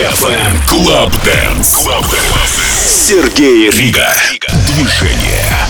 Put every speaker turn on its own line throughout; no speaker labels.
КФМ Клаб Дэнс. Сергей Рига. Движение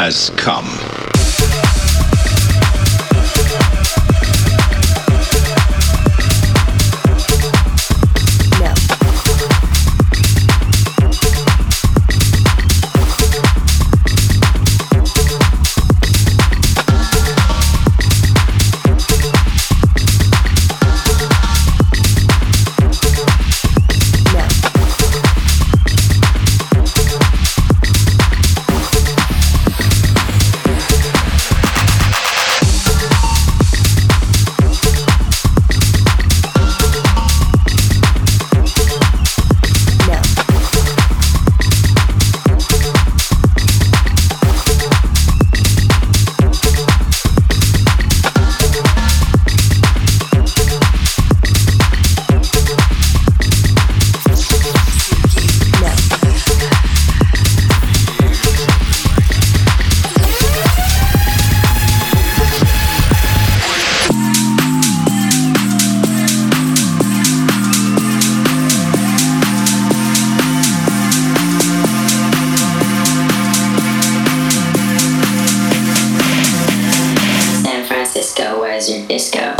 has
come. Disco. was your disco.